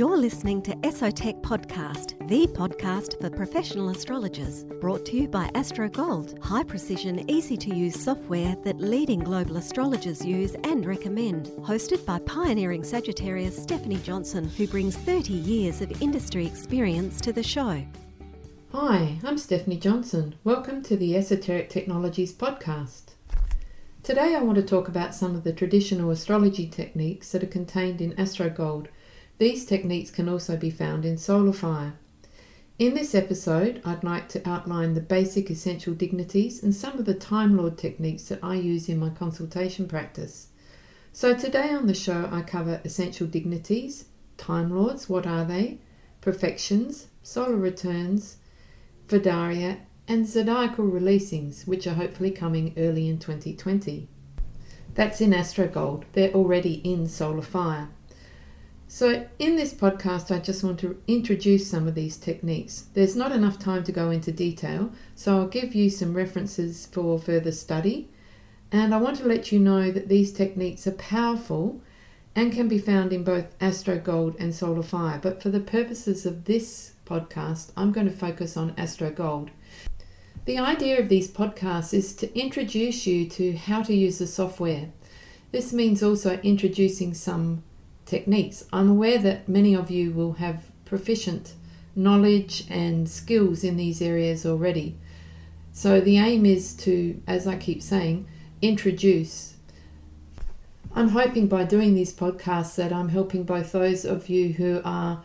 You're listening to Esotech Podcast, the podcast for professional astrologers, brought to you by Astro Gold, high precision, easy to use software that leading global astrologers use and recommend. Hosted by pioneering Sagittarius Stephanie Johnson, who brings 30 years of industry experience to the show. Hi, I'm Stephanie Johnson. Welcome to the Esoteric Technologies podcast. Today I want to talk about some of the traditional astrology techniques that are contained in AstroGold these techniques can also be found in Solar Fire. In this episode, I'd like to outline the basic essential dignities and some of the Time Lord techniques that I use in my consultation practice. So, today on the show, I cover essential dignities, Time Lords, what are they, perfections, solar returns, Firdaria, and zodiacal releasings, which are hopefully coming early in 2020. That's in Astrogold, they're already in Solar Fire. So, in this podcast, I just want to introduce some of these techniques. There's not enough time to go into detail, so I'll give you some references for further study. And I want to let you know that these techniques are powerful and can be found in both Astro Gold and Solar Fire. But for the purposes of this podcast, I'm going to focus on Astro Gold. The idea of these podcasts is to introduce you to how to use the software. This means also introducing some techniques. I'm aware that many of you will have proficient knowledge and skills in these areas already. So the aim is to, as I keep saying, introduce. I'm hoping by doing these podcasts that I'm helping both those of you who are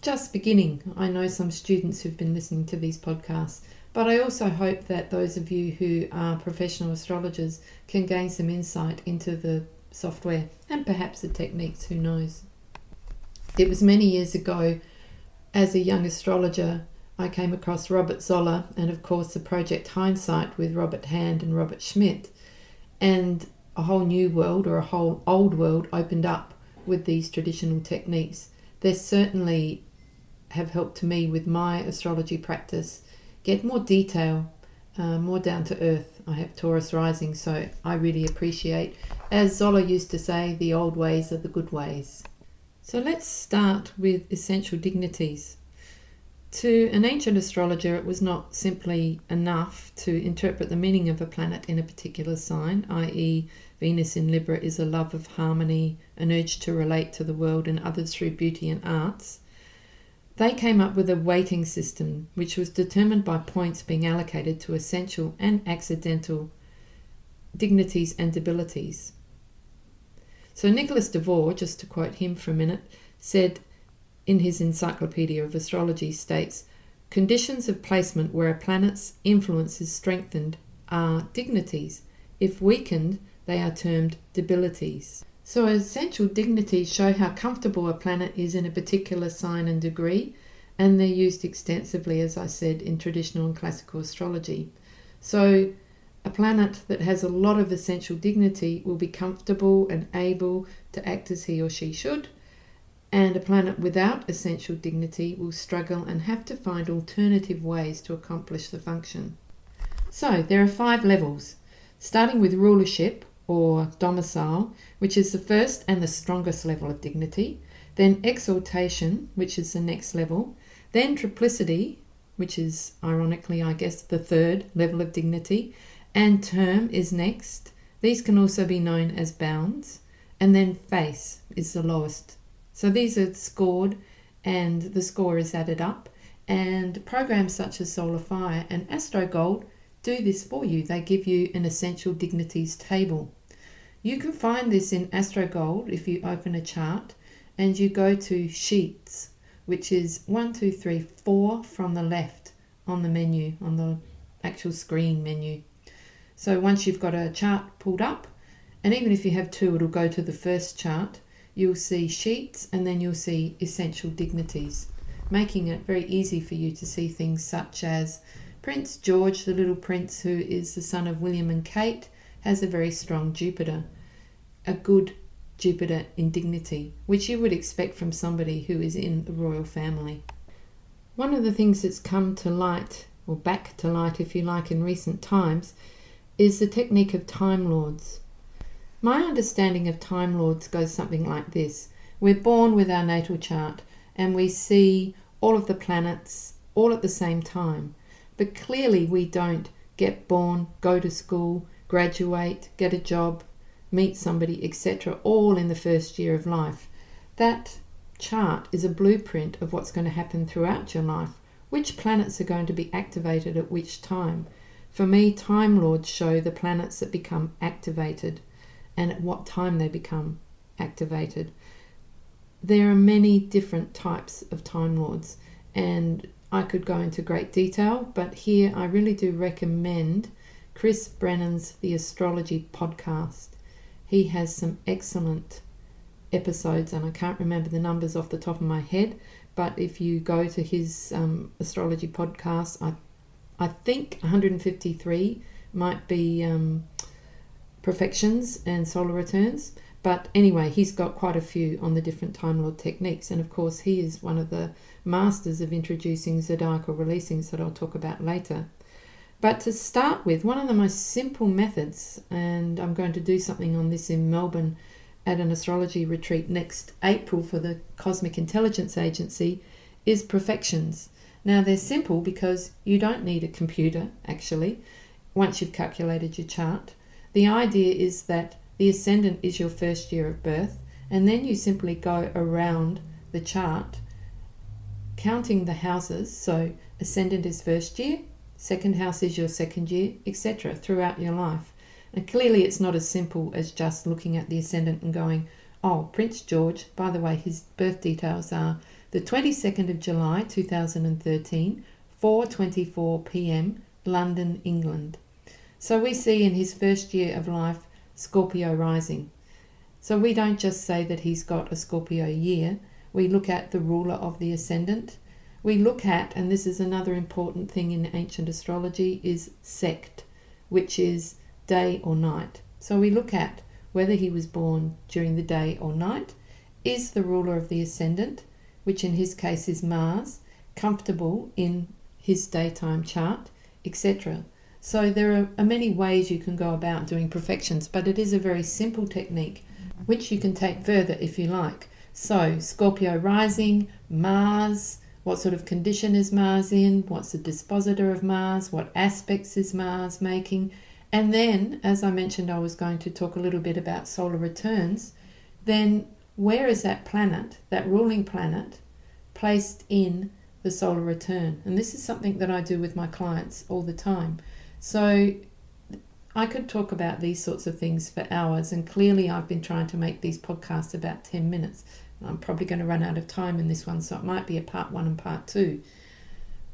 just beginning. I know some students who've been listening to these podcasts, but I also hope that those of you who are professional astrologers can gain some insight into the software and perhaps the techniques, who knows. It was many years ago, as a young astrologer, I came across Robert Zoller and, of course, the project Hindsight with Robert Hand and Robert Schmidt. And a whole new world or a whole old world opened up with these traditional techniques. They certainly have helped me with my astrology practice get more detail, uh, more down to earth. I have Taurus rising, so I really appreciate as Zoller used to say, the old ways are the good ways. So let's start with essential dignities. To an ancient astrologer, it was not simply enough to interpret the meaning of a planet in a particular sign, i.e., Venus in Libra is a love of harmony, an urge to relate to the world and others through beauty and arts. They came up with a weighting system which was determined by points being allocated to essential and accidental dignities and debilities. So Nicholas deVore, just to quote him for a minute, said in his Encyclopedia of Astrology states conditions of placement where a planet's influence is strengthened are dignities. If weakened, they are termed debilities. So, essential dignities show how comfortable a planet is in a particular sign and degree, and they're used extensively, as I said, in traditional and classical astrology. So, a planet that has a lot of essential dignity will be comfortable and able to act as he or she should, and a planet without essential dignity will struggle and have to find alternative ways to accomplish the function. So, there are five levels, starting with rulership or domicile, which is the first and the strongest level of dignity, then exaltation, which is the next level, then triplicity, which is ironically, I guess, the third level of dignity, and term is next. These can also be known as bounds, and then face is the lowest. So these are scored, and the score is added up. And programs such as Solar Fire and Astro Gold do this for you. They give you an essential dignities table. You can find this in Astro Gold if you open a chart and you go to Sheets, which is one, two, three, four from the left on the menu, on the actual screen menu. So once you've got a chart pulled up, and even if you have two, it'll go to the first chart, you'll see sheets and then you'll see essential dignities, making it very easy for you to see things such as Prince George, the little prince who is the son of William and Kate, has a very strong Jupiter, a good Jupiter in dignity, which you would expect from somebody who is in the royal family. One of the things that's come to light, or back to light if you like, in recent times, is the technique of Time Lords. My understanding of Time Lords goes something like this We're born with our natal chart and we see all of the planets all at the same time. But clearly, we don't get born, go to school, graduate, get a job, meet somebody, etc., all in the first year of life. That chart is a blueprint of what's going to happen throughout your life. Which planets are going to be activated at which time? For me, Time Lords show the planets that become activated and at what time they become activated. There are many different types of Time Lords, and I could go into great detail, but here I really do recommend Chris Brennan's The Astrology Podcast. He has some excellent episodes, and I can't remember the numbers off the top of my head, but if you go to his um, astrology podcast, I, I think 153 might be um, perfections and solar returns. But anyway, he's got quite a few on the different Time Lord techniques, and of course, he is one of the masters of introducing zodiacal releasings that I'll talk about later. But to start with, one of the most simple methods, and I'm going to do something on this in Melbourne at an astrology retreat next April for the Cosmic Intelligence Agency, is perfections. Now, they're simple because you don't need a computer actually once you've calculated your chart. The idea is that the ascendant is your first year of birth, and then you simply go around the chart counting the houses. So, ascendant is first year, second house is your second year, etc., throughout your life. And clearly, it's not as simple as just looking at the ascendant and going, oh, Prince George, by the way, his birth details are the 22nd of July 2013, 4:24 p.m., London, England. So we see in his first year of life Scorpio rising. So we don't just say that he's got a Scorpio year, we look at the ruler of the ascendant, we look at, and this is another important thing in ancient astrology, is sect, which is day or night. So we look at whether he was born during the day or night. Is the ruler of the ascendant, which in his case is Mars, comfortable in his daytime chart, etc. So there are, many ways you can go about doing perfections, but it is a very simple technique which you can take further if you like. So, Scorpio rising, Mars, what sort of condition is Mars in? What's the dispositor of Mars? What aspects is Mars making? And then, as I mentioned, I was going to talk a little bit about solar returns. Then, where is that planet, that ruling planet, placed in the solar return? And this is something that I do with my clients all the time. So, I could talk about these sorts of things for hours, and clearly, I've been trying to make these podcasts about 10 minutes. I'm probably going to run out of time in this one, so it might be a part one and part two.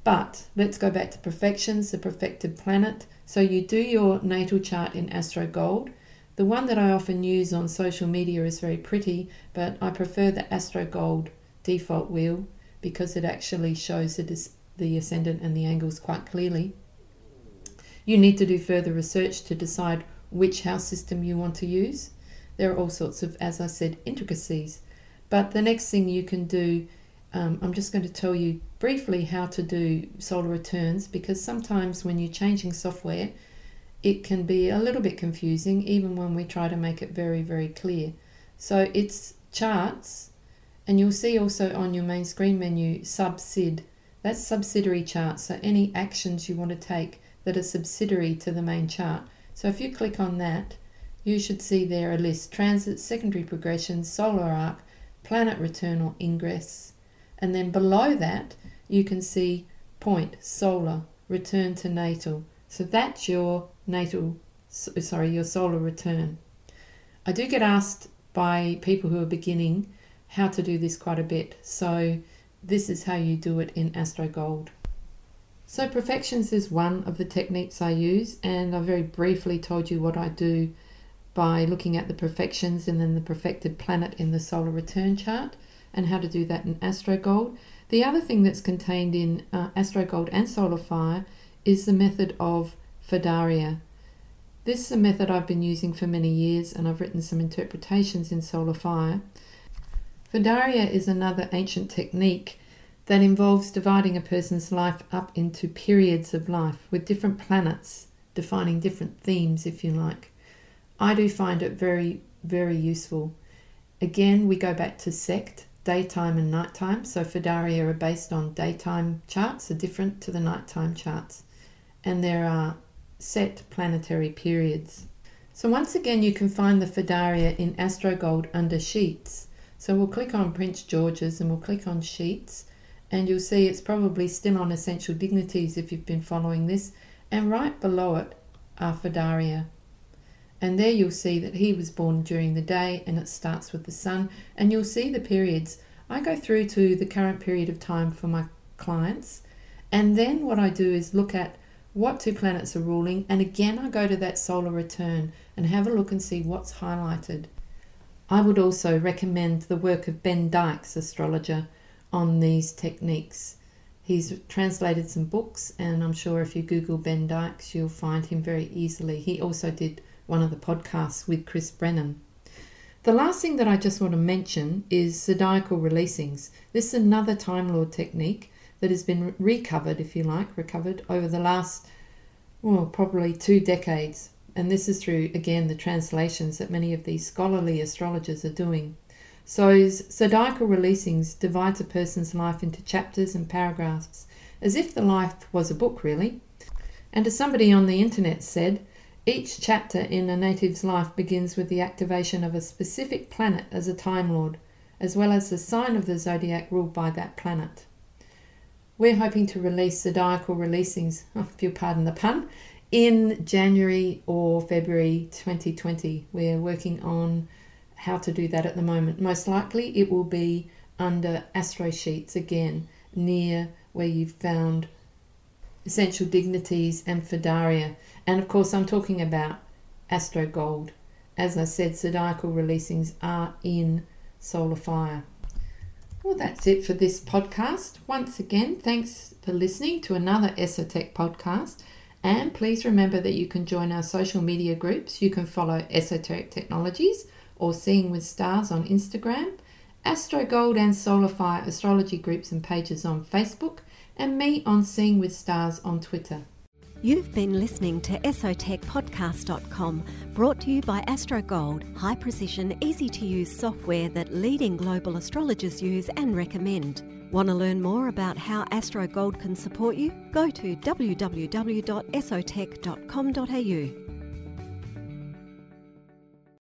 But let's go back to perfections, the perfected planet. So you do your natal chart in Astro Gold. The one that I often use on social media is very pretty, but I prefer the Astro Gold default wheel because it actually shows the, the ascendant and the angles quite clearly. You need to do further research to decide which house system you want to use. There are all sorts of, as I said, intricacies. But the next thing you can do, um, I'm just going to tell you briefly how to do solar returns because sometimes when you're changing software, it can be a little bit confusing even when we try to make it very, very clear. So it's charts, and you'll see also on your main screen menu subsid. That's subsidiary charts. So any actions you want to take that are subsidiary to the main chart. So if you click on that, you should see there a list transit, secondary progression, solar arc, planet return or ingress. And then below that, you can see point, solar, return to natal. So that's your natal, sorry, your solar return. I do get asked by people who are beginning how to do this quite a bit. So this is how you do it in Astro Gold. So perfections is one of the techniques I use and I very briefly told you what I do by looking at the perfections and then the perfected planet in the solar return chart and how to do that in AstroGold. The other thing that's contained in uh, AstroGold and Solar Fire is the method of Firdaria. This is a method I've been using for many years and I've written some interpretations in Solar Fire. Firdaria is another ancient technique that involves dividing a person's life up into periods of life with different planets defining different themes, if you like. I do find it very, very useful. Again, we go back to sect, daytime and nighttime. So Firdaria are based on daytime charts, are different to the nighttime charts. And there are set planetary periods. So once again, you can find the Firdaria in AstroGold under Sheets. So we'll click on Prince George's and we'll click on Sheets and you'll see it's probably still on Essential Dignities if you've been following this. And right below it are Firdaria. And there you'll see that he was born during the day and it starts with the sun. And you'll see the periods. I go through to the current period of time for my clients. And then what I do is look at what two planets are ruling. And again, I go to that solar return and have a look and see what's highlighted. I would also recommend the work of Ben Dykes, astrologer, on these techniques. He's translated some books, and I'm sure if you Google Ben Dykes, you'll find him very easily. He also did one of the podcasts with Chris Brennan. The last thing that I just want to mention is zodiacal releasings. This is another Time Lord technique that has been recovered, if you like, recovered over the last, well, probably two decades and this is through, again, the translations that many of these scholarly astrologers are doing. So, zodiacal releasings divides a person's life into chapters and paragraphs, as if the life was a book, really. And as somebody on the internet said, each chapter in a native's life begins with the activation of a specific planet as a Time Lord, as well as the sign of the zodiac ruled by that planet. We're hoping to release zodiacal releasings, if you'll pardon the pun, in January or February 2020. We're working on how to do that at the moment. Most likely it will be under Astro Sheets again, near where you've found Essential Dignities and Firdaria. And of course, I'm talking about Astro Gold. As I said, zodiacal releasings are in Solar Fire. Well, that's it for this podcast. Once again, thanks for listening to another Esotech podcast. And please remember that you can join our social media groups. You can follow Esoteric Technologies or Seeing with Stars on Instagram, Astro Gold and Solar Fire astrology groups and pages on Facebook, and me on Seeing with Stars on Twitter. You've been listening to EsoTechPodcast.com, brought to you by AstroGold, high precision, easy to use software that leading global astrologers use and recommend. Want to learn more about how AstroGold can support you? Go to www.esotech.com.au.